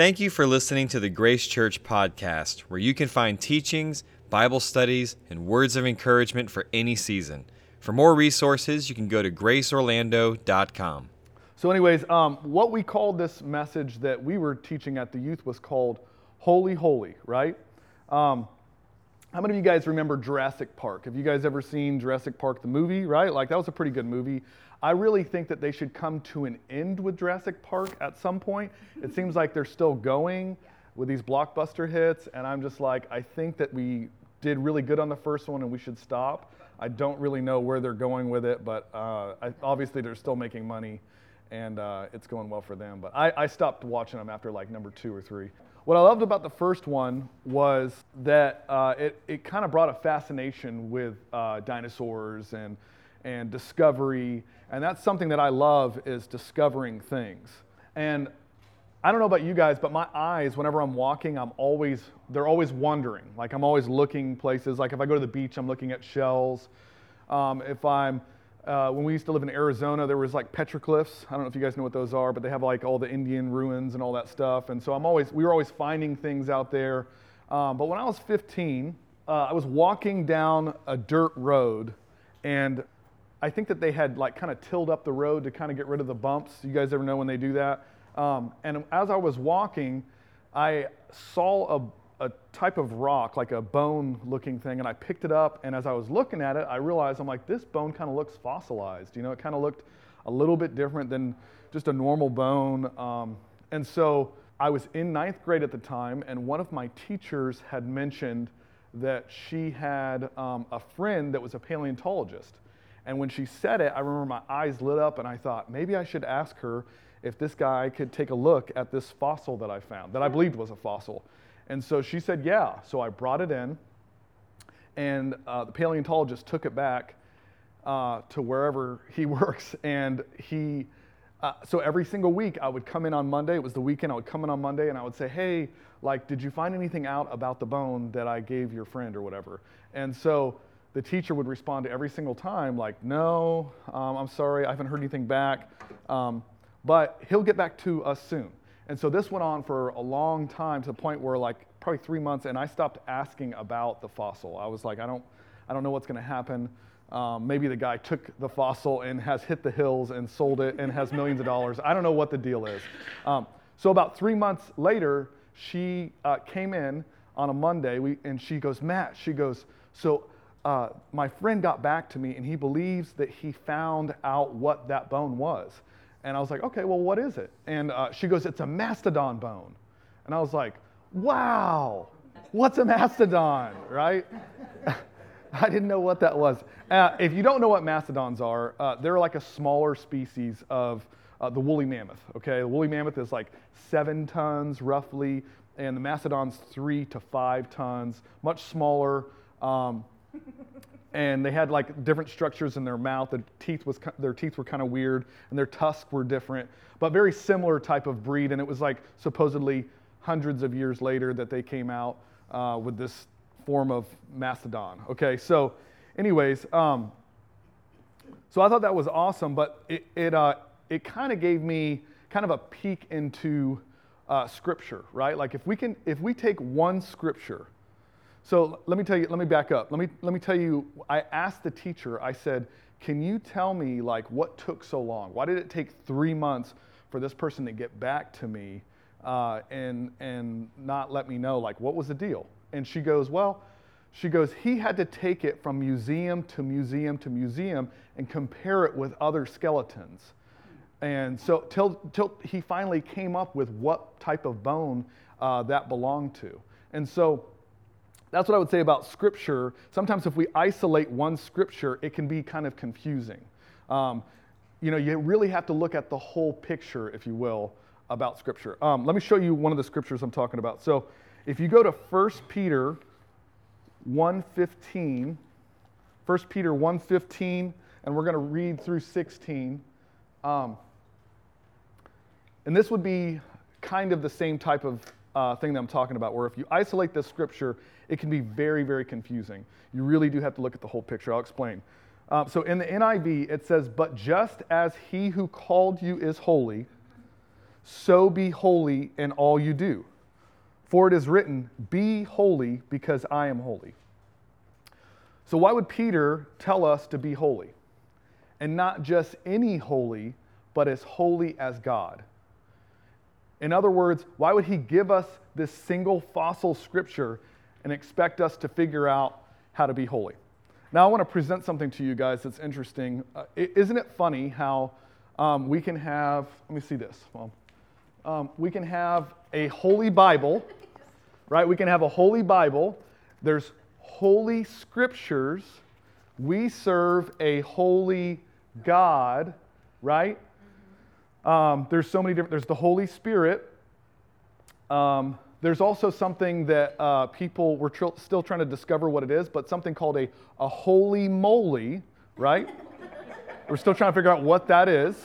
Thank you for listening to the Grace Church podcast, where you can find teachings, Bible studies, and words of encouragement for any season. For more resources, you can go to graceorlando.com. So, anyways, um, what we called this message that we were teaching at the youth was called Holy, Holy, right? Um, how many of you guys remember Jurassic Park? Have you guys ever seen Jurassic Park, the movie, right? Like, that was a pretty good movie. I really think that they should come to an end with Jurassic Park at some point. It seems like they're still going with these blockbuster hits, and I'm just like, I think that we did really good on the first one and we should stop. I don't really know where they're going with it, but uh, I, obviously they're still making money and uh, it's going well for them. But I, I stopped watching them after like number two or three. What I loved about the first one was that uh, it, it kind of brought a fascination with uh, dinosaurs and, and discovery. And that's something that I love is discovering things. And I don't know about you guys, but my eyes, whenever I'm walking, I'm always, they're always wandering. Like I'm always looking places. Like if I go to the beach, I'm looking at shells. Um, if I'm, uh, when we used to live in Arizona, there was like petroglyphs. I don't know if you guys know what those are, but they have like all the Indian ruins and all that stuff. And so I'm always, we were always finding things out there. Um, but when I was 15, uh, I was walking down a dirt road, and I think that they had like kind of tilled up the road to kind of get rid of the bumps. You guys ever know when they do that? Um, and as I was walking, I saw a type of rock, like a bone looking thing, and I picked it up. And as I was looking at it, I realized I'm like, this bone kind of looks fossilized. You know, it kind of looked a little bit different than just a normal bone. Um, and so I was in ninth grade at the time, and one of my teachers had mentioned that she had um, a friend that was a paleontologist. And when she said it, I remember my eyes lit up, and I thought, maybe I should ask her if this guy could take a look at this fossil that I found, that I believed was a fossil. And so she said, Yeah. So I brought it in, and uh, the paleontologist took it back uh, to wherever he works. And he, uh, so every single week I would come in on Monday. It was the weekend. I would come in on Monday and I would say, Hey, like, did you find anything out about the bone that I gave your friend or whatever? And so the teacher would respond to every single time, like, No, um, I'm sorry, I haven't heard anything back. Um, but he'll get back to us soon. And so this went on for a long time to the point where like probably three months, and I stopped asking about the fossil. I was like, I don't, I don't know what's going to happen. Um, maybe the guy took the fossil and has hit the hills and sold it and has millions of dollars. I don't know what the deal is. Um, so about three months later, she uh, came in on a Monday, we, and she goes, Matt, she goes, so uh, my friend got back to me, and he believes that he found out what that bone was. And I was like, okay, well, what is it? And uh, she goes, it's a mastodon bone. And I was like, wow, what's a mastodon, right? I didn't know what that was. Uh, if you don't know what mastodons are, uh, they're like a smaller species of uh, the woolly mammoth, okay? The woolly mammoth is like seven tons roughly, and the mastodon's three to five tons, much smaller. Um, and they had like different structures in their mouth. The teeth was their teeth were kind of weird, and their tusks were different, but very similar type of breed. And it was like supposedly hundreds of years later that they came out uh, with this form of mastodon. Okay, so, anyways, um, so I thought that was awesome, but it it uh, it kind of gave me kind of a peek into uh, scripture, right? Like if we can if we take one scripture so let me tell you, let me back up. Let me, let me tell you, I asked the teacher, I said, can you tell me like what took so long? Why did it take three months for this person to get back to me uh, and, and not let me know like what was the deal? And she goes, well, she goes, he had to take it from museum to museum to museum and compare it with other skeletons. And so till, till he finally came up with what type of bone uh, that belonged to. And so that's what I would say about scripture. Sometimes, if we isolate one scripture, it can be kind of confusing. Um, you know, you really have to look at the whole picture, if you will, about scripture. Um, let me show you one of the scriptures I'm talking about. So, if you go to 1 Peter 1:15, 1 Peter 1:15, and we're going to read through 16. Um, and this would be kind of the same type of uh, thing that I'm talking about, where if you isolate this scripture, it can be very, very confusing. You really do have to look at the whole picture. I'll explain. Um, so in the NIV, it says, But just as he who called you is holy, so be holy in all you do. For it is written, Be holy because I am holy. So, why would Peter tell us to be holy? And not just any holy, but as holy as God. In other words, why would he give us this single fossil scripture and expect us to figure out how to be holy? Now, I want to present something to you guys that's interesting. Uh, isn't it funny how um, we can have, let me see this. Well, um, we can have a holy Bible, right? We can have a holy Bible. There's holy scriptures. We serve a holy God, right? Um, there's so many different, there's the Holy Spirit. Um, there's also something that uh, people were tr- still trying to discover what it is, but something called a, a holy moly, right? we're still trying to figure out what that is.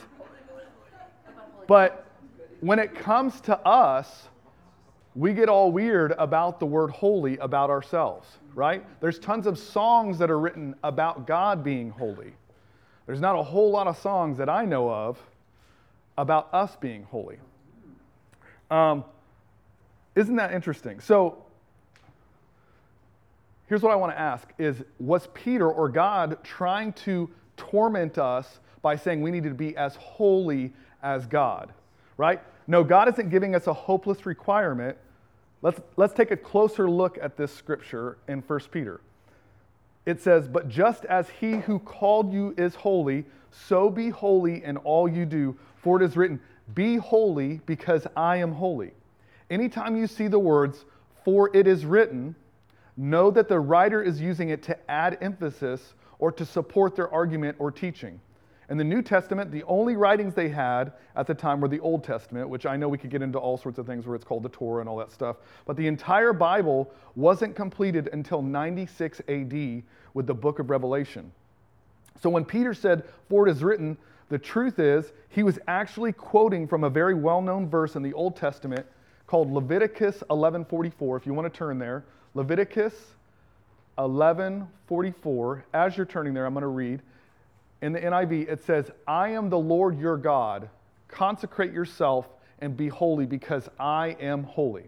But when it comes to us, we get all weird about the word holy about ourselves, right? There's tons of songs that are written about God being holy. There's not a whole lot of songs that I know of about us being holy. Um, isn't that interesting? So, here's what I want to ask is was Peter or God trying to torment us by saying we needed to be as holy as God? Right? No, God isn't giving us a hopeless requirement. Let's, let's take a closer look at this scripture in 1 Peter. It says, But just as he who called you is holy, so be holy in all you do, for it is written, Be holy because I am holy. Anytime you see the words, For it is written, know that the writer is using it to add emphasis or to support their argument or teaching. In the New Testament, the only writings they had at the time were the Old Testament, which I know we could get into all sorts of things where it's called the Torah and all that stuff. But the entire Bible wasn't completed until 96 AD with the book of Revelation. So when Peter said, For it is written, the truth is, he was actually quoting from a very well known verse in the Old Testament called Leviticus 11:44. If you want to turn there, Leviticus 11:44. As you're turning there, I'm going to read. In the NIV, it says, I am the Lord your God. Consecrate yourself and be holy because I am holy.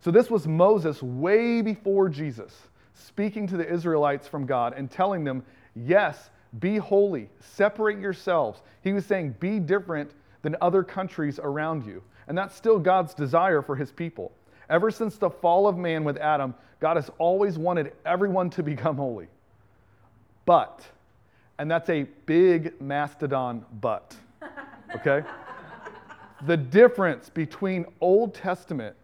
So, this was Moses way before Jesus speaking to the Israelites from God and telling them, Yes, be holy, separate yourselves. He was saying, Be different than other countries around you. And that's still God's desire for his people. Ever since the fall of man with Adam, God has always wanted everyone to become holy. But, and that's a big mastodon butt. okay? the difference between Old Testament,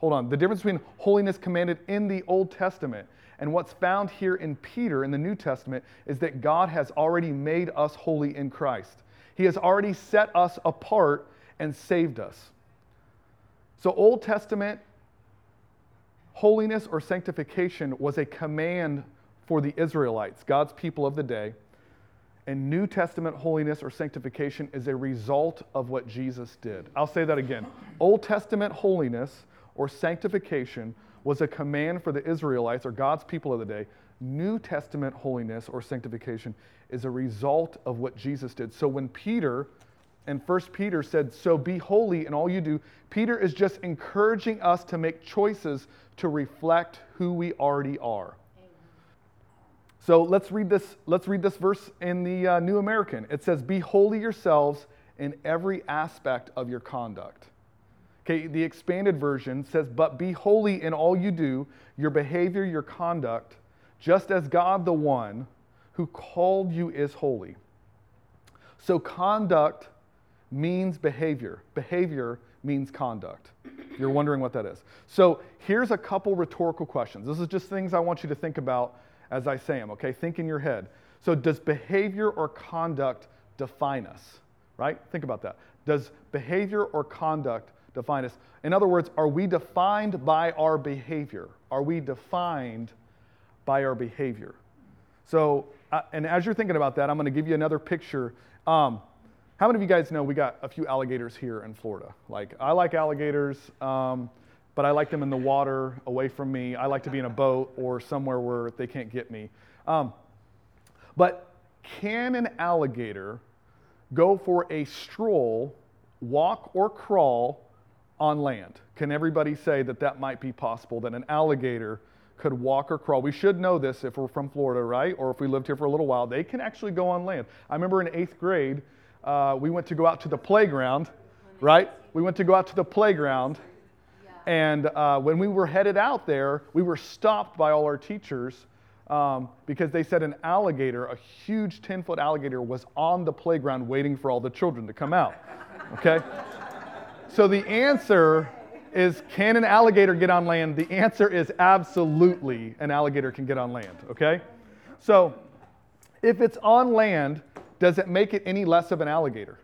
hold on, the difference between holiness commanded in the Old Testament and what's found here in Peter in the New Testament is that God has already made us holy in Christ. He has already set us apart and saved us. So, Old Testament holiness or sanctification was a command for the Israelites, God's people of the day. And New Testament holiness or sanctification is a result of what Jesus did. I'll say that again. Old Testament holiness or sanctification was a command for the Israelites or God's people of the day. New Testament holiness or sanctification is a result of what Jesus did. So when Peter and First Peter said, So be holy in all you do, Peter is just encouraging us to make choices to reflect who we already are. So let's read this, let's read this verse in the uh, New American. It says, Be holy yourselves in every aspect of your conduct. Okay, the expanded version says, But be holy in all you do, your behavior, your conduct, just as God the one who called you is holy. So conduct means behavior. Behavior means conduct. You're wondering what that is. So here's a couple rhetorical questions. This is just things I want you to think about as I say them, okay? Think in your head. So, does behavior or conduct define us, right? Think about that. Does behavior or conduct define us? In other words, are we defined by our behavior? Are we defined by our behavior? So, uh, and as you're thinking about that, I'm going to give you another picture. Um, how many of you guys know we got a few alligators here in Florida? Like, I like alligators, um, but I like them in the water away from me. I like to be in a boat or somewhere where they can't get me. Um, but can an alligator go for a stroll walk or crawl on land? Can everybody say that that might be possible, that an alligator could walk or crawl? We should know this if we're from Florida, right? Or if we lived here for a little while. They can actually go on land. I remember in eighth grade, uh, we went to go out to the playground, right? We went to go out to the playground. And uh, when we were headed out there, we were stopped by all our teachers um, because they said an alligator, a huge 10 foot alligator, was on the playground waiting for all the children to come out. Okay? so the answer is can an alligator get on land? The answer is absolutely an alligator can get on land. Okay? So if it's on land, does it make it any less of an alligator?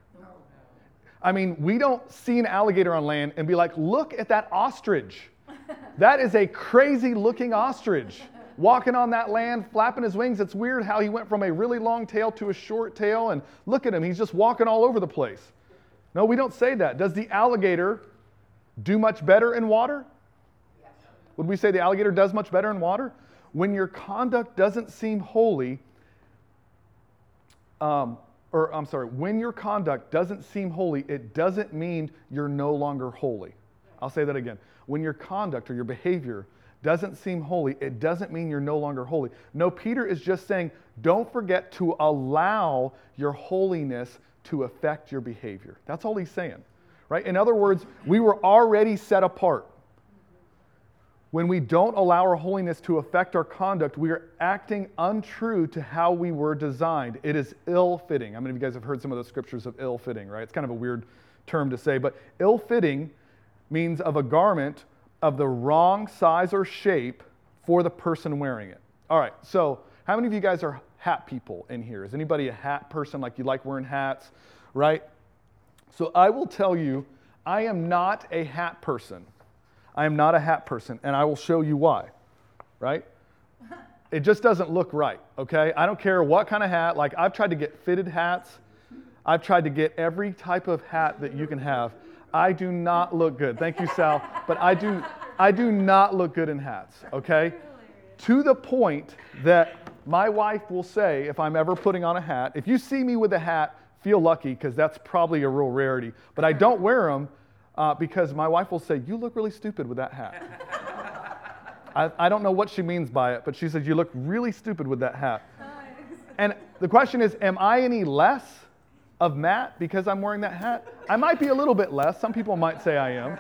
I mean, we don't see an alligator on land and be like, look at that ostrich. That is a crazy looking ostrich walking on that land, flapping his wings. It's weird how he went from a really long tail to a short tail, and look at him, he's just walking all over the place. No, we don't say that. Does the alligator do much better in water? Would we say the alligator does much better in water? When your conduct doesn't seem holy, um, or I'm sorry, when your conduct doesn't seem holy, it doesn't mean you're no longer holy. I'll say that again. When your conduct or your behavior doesn't seem holy, it doesn't mean you're no longer holy. No, Peter is just saying, don't forget to allow your holiness to affect your behavior. That's all he's saying, right? In other words, we were already set apart. When we don't allow our holiness to affect our conduct, we are acting untrue to how we were designed. It is ill fitting. How many of you guys have heard some of the scriptures of ill fitting, right? It's kind of a weird term to say, but ill fitting means of a garment of the wrong size or shape for the person wearing it. All right, so how many of you guys are hat people in here? Is anybody a hat person, like you like wearing hats, right? So I will tell you, I am not a hat person. I am not a hat person, and I will show you why, right? It just doesn't look right, okay? I don't care what kind of hat. Like, I've tried to get fitted hats, I've tried to get every type of hat that you can have. I do not look good. Thank you, Sal. But I do, I do not look good in hats, okay? To the point that my wife will say, if I'm ever putting on a hat, if you see me with a hat, feel lucky because that's probably a real rarity. But I don't wear them uh, because my wife will say, You look really stupid with that hat. I, I don't know what she means by it, but she says, You look really stupid with that hat. And the question is, Am I any less of Matt because I'm wearing that hat? I might be a little bit less. Some people might say I am.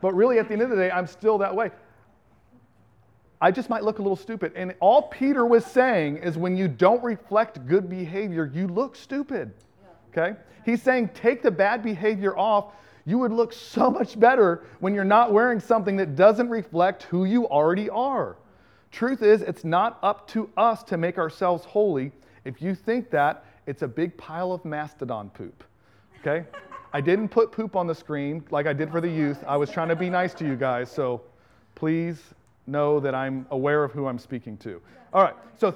But really, at the end of the day, I'm still that way. I just might look a little stupid. And all Peter was saying is when you don't reflect good behavior, you look stupid. Okay? He's saying take the bad behavior off. You would look so much better when you're not wearing something that doesn't reflect who you already are. Truth is, it's not up to us to make ourselves holy. If you think that, it's a big pile of mastodon poop. Okay? I didn't put poop on the screen like I did for the youth. I was trying to be nice to you guys, so please know that I'm aware of who I'm speaking to. All right, so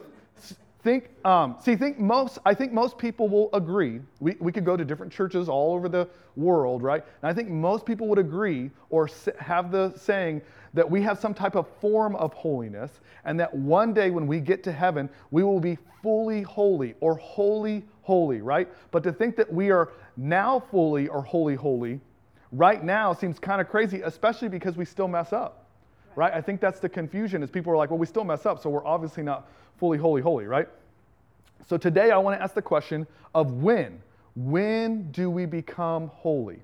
think, um, see, think most, I think most people will agree. We, we could go to different churches all over the world, right? And I think most people would agree or have the saying that we have some type of form of holiness, and that one day when we get to heaven, we will be fully holy or holy, holy, right? But to think that we are now fully or holy, holy, right now seems kind of crazy, especially because we still mess up, right? I think that's the confusion is people are like, well, we still mess up, so we're obviously not fully holy, holy, right? So today I want to ask the question of when. When do we become holy?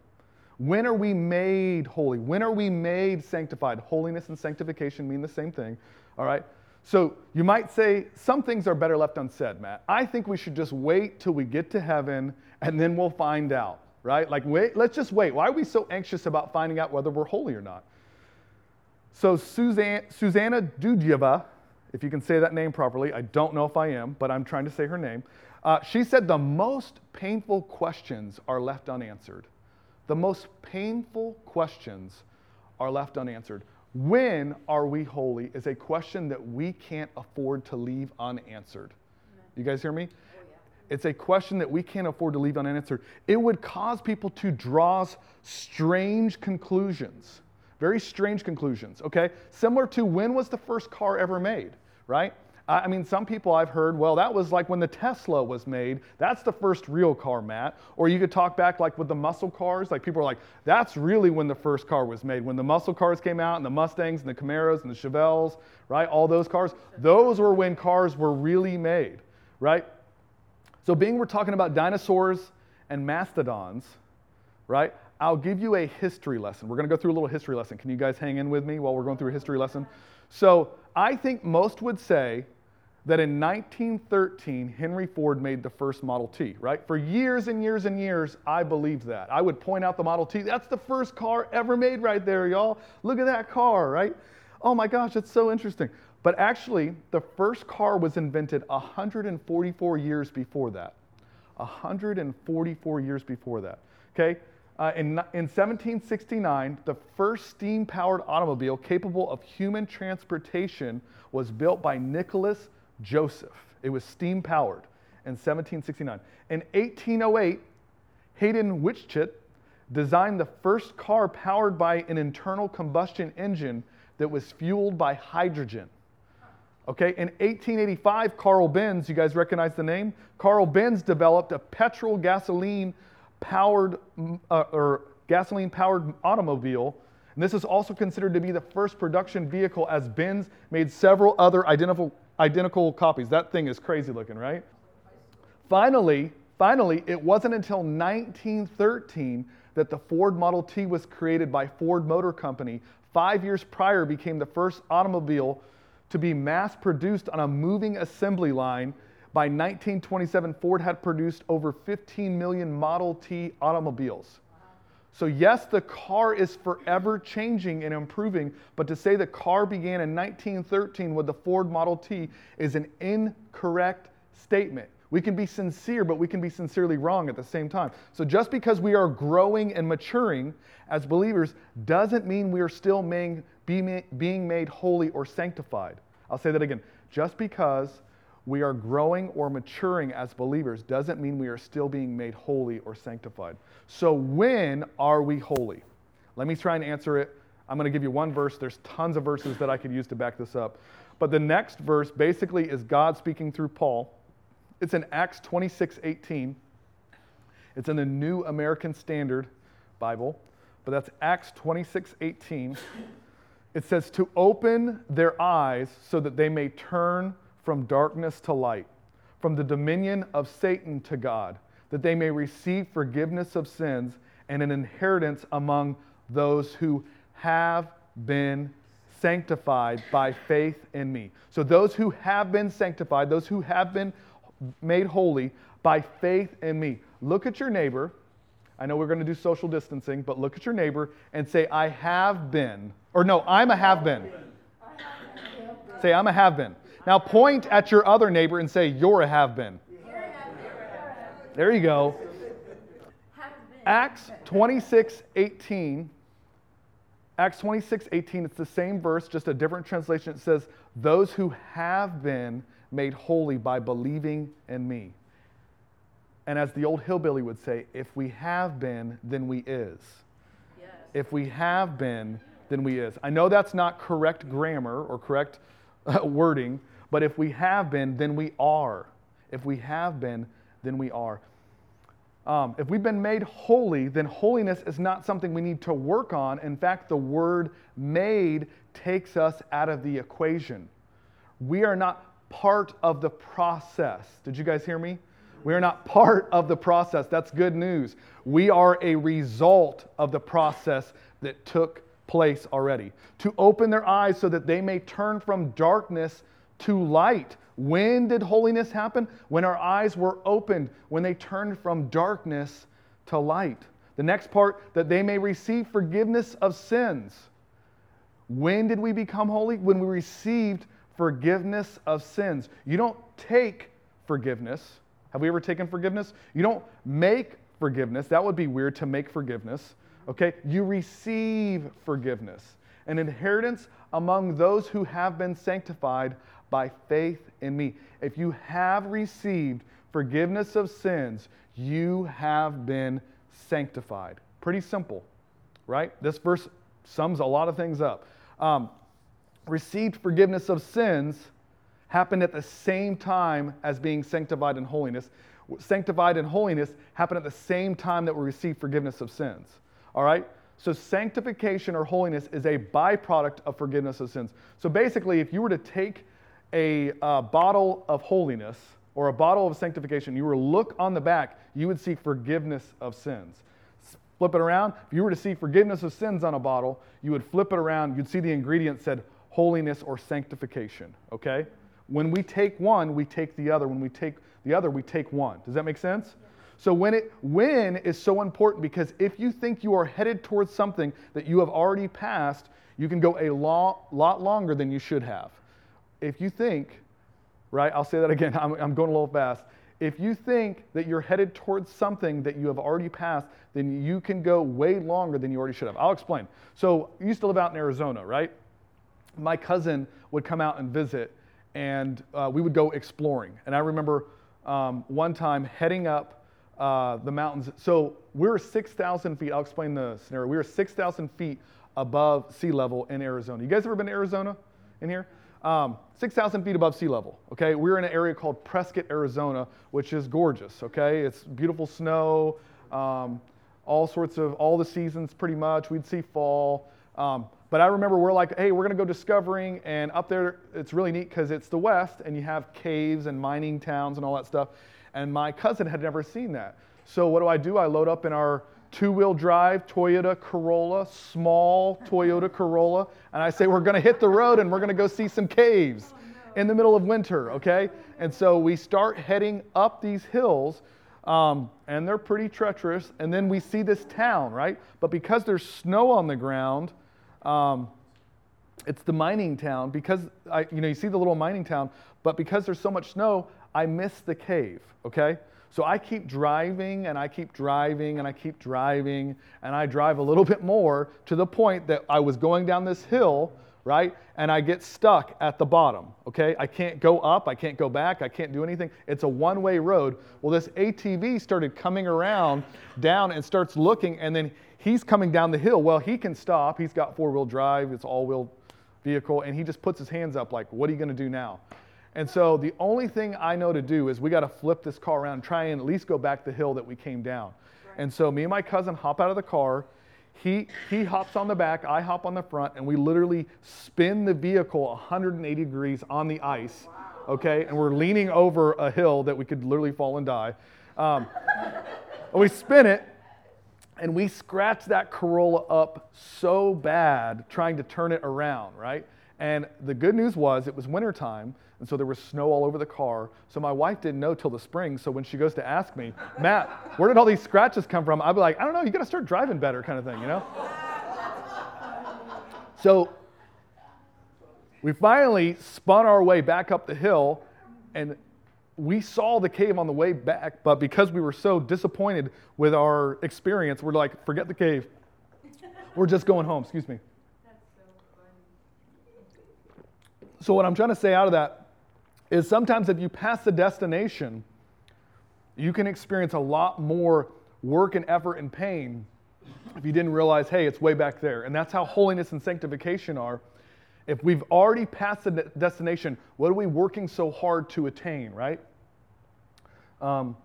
When are we made holy? When are we made sanctified? Holiness and sanctification mean the same thing, all right? So you might say some things are better left unsaid, Matt. I think we should just wait till we get to heaven and then we'll find out, right? Like, wait, let's just wait. Why are we so anxious about finding out whether we're holy or not? So Suzanne, Susanna Dudjeva, if you can say that name properly, I don't know if I am, but I'm trying to say her name. Uh, she said the most painful questions are left unanswered. The most painful questions are left unanswered. When are we holy is a question that we can't afford to leave unanswered. You guys hear me? Oh, it's a question that we can't afford to leave unanswered. It would cause people to draw strange conclusions, very strange conclusions, okay? Similar to when was the first car ever made, right? I mean, some people I've heard, well, that was like when the Tesla was made. That's the first real car, Matt. Or you could talk back like with the muscle cars. Like people are like, that's really when the first car was made. When the muscle cars came out and the Mustangs and the Camaros and the Chevelles, right? All those cars. Those were when cars were really made, right? So, being we're talking about dinosaurs and mastodons, right? I'll give you a history lesson. We're going to go through a little history lesson. Can you guys hang in with me while we're going through a history lesson? So, I think most would say that in 1913, Henry Ford made the first Model T, right? For years and years and years, I believed that. I would point out the Model T. That's the first car ever made right there, y'all. Look at that car, right? Oh my gosh, it's so interesting. But actually, the first car was invented 144 years before that. 144 years before that. Okay? Uh, in, in 1769, the first steam powered automobile capable of human transportation was built by Nicholas Joseph. It was steam powered in 1769. In 1808, Hayden Whitchett designed the first car powered by an internal combustion engine that was fueled by hydrogen. Okay, in 1885, Carl Benz, you guys recognize the name? Carl Benz developed a petrol gasoline powered uh, or gasoline powered automobile. And this is also considered to be the first production vehicle as Benz made several other identical, identical copies. That thing is crazy looking, right? Finally, finally, it wasn't until 1913 that the Ford Model T was created by Ford Motor Company. Five years prior became the first automobile to be mass produced on a moving assembly line by 1927, Ford had produced over 15 million Model T automobiles. So, yes, the car is forever changing and improving, but to say the car began in 1913 with the Ford Model T is an incorrect statement. We can be sincere, but we can be sincerely wrong at the same time. So, just because we are growing and maturing as believers doesn't mean we are still being, being made holy or sanctified. I'll say that again. Just because we are growing or maturing as believers doesn't mean we are still being made holy or sanctified. So, when are we holy? Let me try and answer it. I'm going to give you one verse. There's tons of verses that I could use to back this up. But the next verse basically is God speaking through Paul. It's in Acts 26 18. It's in the New American Standard Bible, but that's Acts 26 18. It says, To open their eyes so that they may turn from darkness to light, from the dominion of Satan to God, that they may receive forgiveness of sins and an inheritance among those who have been sanctified by faith in me. So, those who have been sanctified, those who have been made holy by faith in me. Look at your neighbor. I know we're going to do social distancing, but look at your neighbor and say, I have been. Or no, I'm a have been. Say, I'm a have been. Now point at your other neighbor and say, You're a have been. There you go. Acts 26 18. Acts 26 18, it's the same verse, just a different translation. It says, Those who have been made holy by believing in me. And as the old hillbilly would say, if we have been, then we is. Yes. If we have been, then we is. I know that's not correct grammar or correct uh, wording, but if we have been, then we are. If we have been, then we are. Um, if we've been made holy, then holiness is not something we need to work on. In fact, the word made takes us out of the equation. We are not part of the process. Did you guys hear me? We are not part of the process. That's good news. We are a result of the process that took place already. To open their eyes so that they may turn from darkness to light. When did holiness happen? When our eyes were opened, when they turned from darkness to light. The next part, that they may receive forgiveness of sins. When did we become holy? When we received forgiveness of sins. You don't take forgiveness. Have we ever taken forgiveness? You don't make forgiveness. That would be weird to make forgiveness. Okay? You receive forgiveness. An inheritance among those who have been sanctified by faith in me. If you have received forgiveness of sins, you have been sanctified. Pretty simple, right? This verse sums a lot of things up. Um, received forgiveness of sins happened at the same time as being sanctified in holiness. Sanctified in holiness happened at the same time that we receive forgiveness of sins. All right? So, sanctification or holiness is a byproduct of forgiveness of sins. So, basically, if you were to take a uh, bottle of holiness or a bottle of sanctification, you were to look on the back, you would see forgiveness of sins. Flip it around. If you were to see forgiveness of sins on a bottle, you would flip it around. You'd see the ingredient said holiness or sanctification. Okay? When we take one, we take the other. When we take the other, we take one. Does that make sense? So when it when is so important because if you think you are headed towards something that you have already passed, you can go a lot, lot longer than you should have. If you think, right, I'll say that again, I'm, I'm going a little fast. If you think that you're headed towards something that you have already passed, then you can go way longer than you already should have. I'll explain. So, used to live out in Arizona, right? My cousin would come out and visit, and uh, we would go exploring. And I remember um, one time heading up uh, the mountains. So, we were 6,000 feet. I'll explain the scenario. We were 6,000 feet above sea level in Arizona. You guys ever been to Arizona in here? Um, 6,000 feet above sea level, okay? We're in an area called Prescott, Arizona, which is gorgeous, okay? It's beautiful snow, um, all sorts of, all the seasons pretty much. We'd see fall. Um, but I remember we're like, hey, we're gonna go discovering, and up there, it's really neat because it's the West, and you have caves and mining towns and all that stuff. And my cousin had never seen that. So what do I do? I load up in our two wheel drive Toyota Corolla, small Toyota Corolla, and I say, We're gonna hit the road and we're gonna go see some caves in the middle of winter, okay? And so we start heading up these hills, um, and they're pretty treacherous, and then we see this town, right? But because there's snow on the ground, um, it's the mining town because I, you know you see the little mining town, but because there's so much snow, I miss the cave. Okay, so I keep driving and I keep driving and I keep driving and I drive a little bit more to the point that I was going down this hill, right? And I get stuck at the bottom, okay? I can't go up, I can't go back, I can't do anything. It's a one way road. Well, this ATV started coming around down and starts looking, and then he's coming down the hill. Well, he can stop. He's got four wheel drive, it's all wheel vehicle, and he just puts his hands up like, what are you going to do now? And so the only thing I know to do is we got to flip this car around, try and at least go back the hill that we came down. Right. And so me and my cousin hop out of the car. He, he hops on the back, I hop on the front, and we literally spin the vehicle 180 degrees on the ice. Wow. Okay, and we're leaning over a hill that we could literally fall and die. Um, and we spin it, and we scratch that Corolla up so bad trying to turn it around, right? And the good news was it was wintertime, and so there was snow all over the car. So my wife didn't know till the spring. So when she goes to ask me, Matt, where did all these scratches come from? I'd be like, I don't know, you gotta start driving better, kind of thing, you know? so we finally spun our way back up the hill, and we saw the cave on the way back, but because we were so disappointed with our experience, we're like, forget the cave. We're just going home, excuse me. So, what I'm trying to say out of that is sometimes if you pass the destination, you can experience a lot more work and effort and pain if you didn't realize, hey, it's way back there. And that's how holiness and sanctification are. If we've already passed the destination, what are we working so hard to attain, right? Um,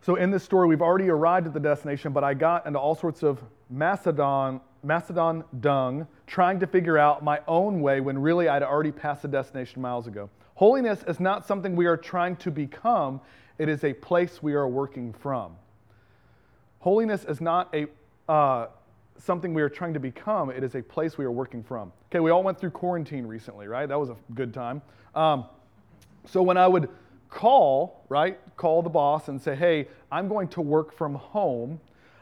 so in this story, we've already arrived at the destination, but I got into all sorts of mastodon, mastodon dung, trying to figure out my own way when really I'd already passed the destination miles ago. Holiness is not something we are trying to become, it is a place we are working from. Holiness is not a uh, something we are trying to become, it is a place we are working from. Okay, we all went through quarantine recently, right? That was a good time. Um, so when I would call, right, call the boss and say, hey, I'm going to work from home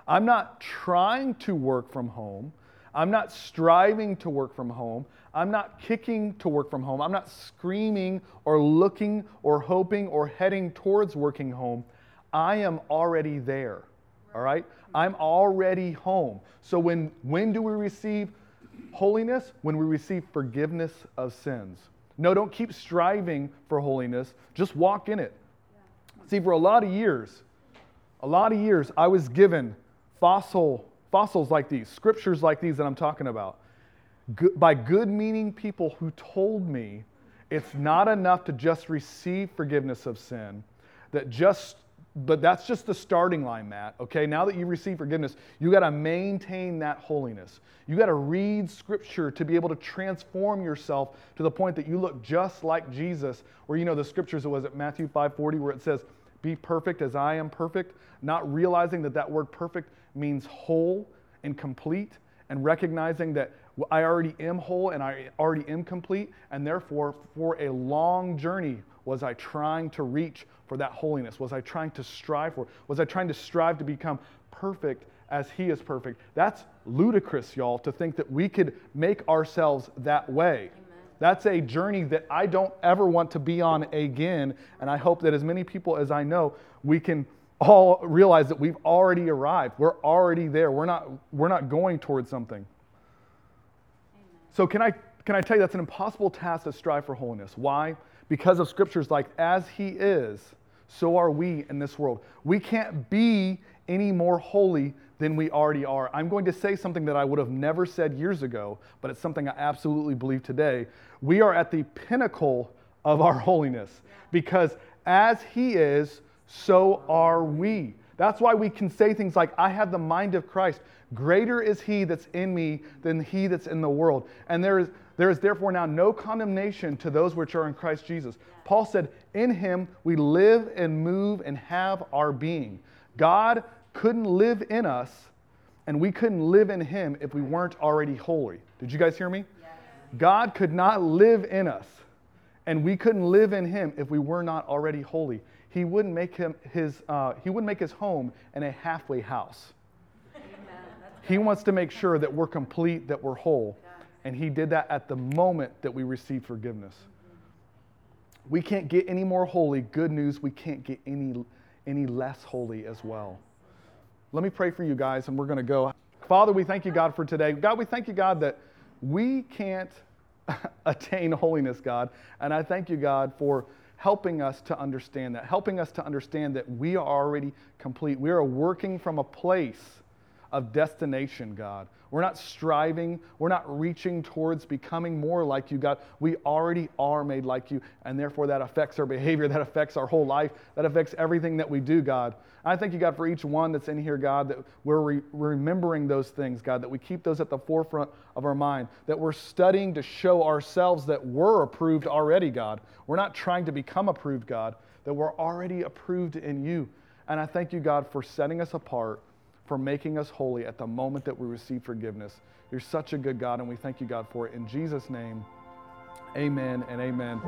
I'm not trying to work from home. I'm not striving to work from home. I'm not kicking to work from home. I'm not screaming or looking or hoping or heading towards working home. I am already there. All right? I'm already home. So when when do we receive holiness? When we receive forgiveness of sins. No, don't keep striving for holiness. Just walk in it. See, for a lot of years, a lot of years, I was given fossil, fossils like these, scriptures like these that I'm talking about, by good meaning people who told me It's not enough to just receive forgiveness of sin, that just but that's just the starting line, Matt. Okay, now that you receive forgiveness, you got to maintain that holiness. You got to read scripture to be able to transform yourself to the point that you look just like Jesus. Where you know the scriptures, it was at Matthew 5:40 where it says, "Be perfect as I am perfect," not realizing that that word perfect means whole and complete, and recognizing that I already am whole and I already am complete, and therefore, for a long journey, was I trying to reach for that holiness? Was I trying to strive for? Was I trying to strive to become perfect as He is perfect? That's ludicrous, y'all, to think that we could make ourselves that way. Amen. That's a journey that I don't ever want to be on again. And I hope that as many people as I know, we can all realize that we've already arrived. We're already there. We're not, we're not going towards something. So, can I, can I tell you that's an impossible task to strive for holiness? Why? because of scriptures like, as he is, so are we in this world. We can't be any more holy than we already are. I'm going to say something that I would have never said years ago, but it's something I absolutely believe today. We are at the pinnacle of our holiness because as he is, so are we. That's why we can say things like, I have the mind of Christ. Greater is he that's in me than he that's in the world. And there is there is therefore now no condemnation to those which are in Christ Jesus. Paul said, In him we live and move and have our being. God couldn't live in us, and we couldn't live in him if we weren't already holy. Did you guys hear me? Yes. God could not live in us, and we couldn't live in him if we were not already holy. He wouldn't make, him his, uh, he wouldn't make his home in a halfway house. He wants to make sure that we're complete, that we're whole. And He did that at the moment that we received forgiveness. We can't get any more holy. Good news, we can't get any, any less holy as well. Let me pray for you guys, and we're going to go. Father, we thank you, God, for today. God, we thank you, God, that we can't attain holiness, God. And I thank you, God, for helping us to understand that, helping us to understand that we are already complete. We are working from a place of destination, God. We're not striving, we're not reaching towards becoming more like you, God. We already are made like you, and therefore that affects our behavior, that affects our whole life, that affects everything that we do, God. I thank you, God, for each one that's in here, God, that we're re- remembering those things, God, that we keep those at the forefront of our mind, that we're studying to show ourselves that we're approved already, God. We're not trying to become approved, God, that we're already approved in you. And I thank you, God, for setting us apart for making us holy at the moment that we receive forgiveness. You're such a good God, and we thank you, God, for it. In Jesus' name, amen and amen.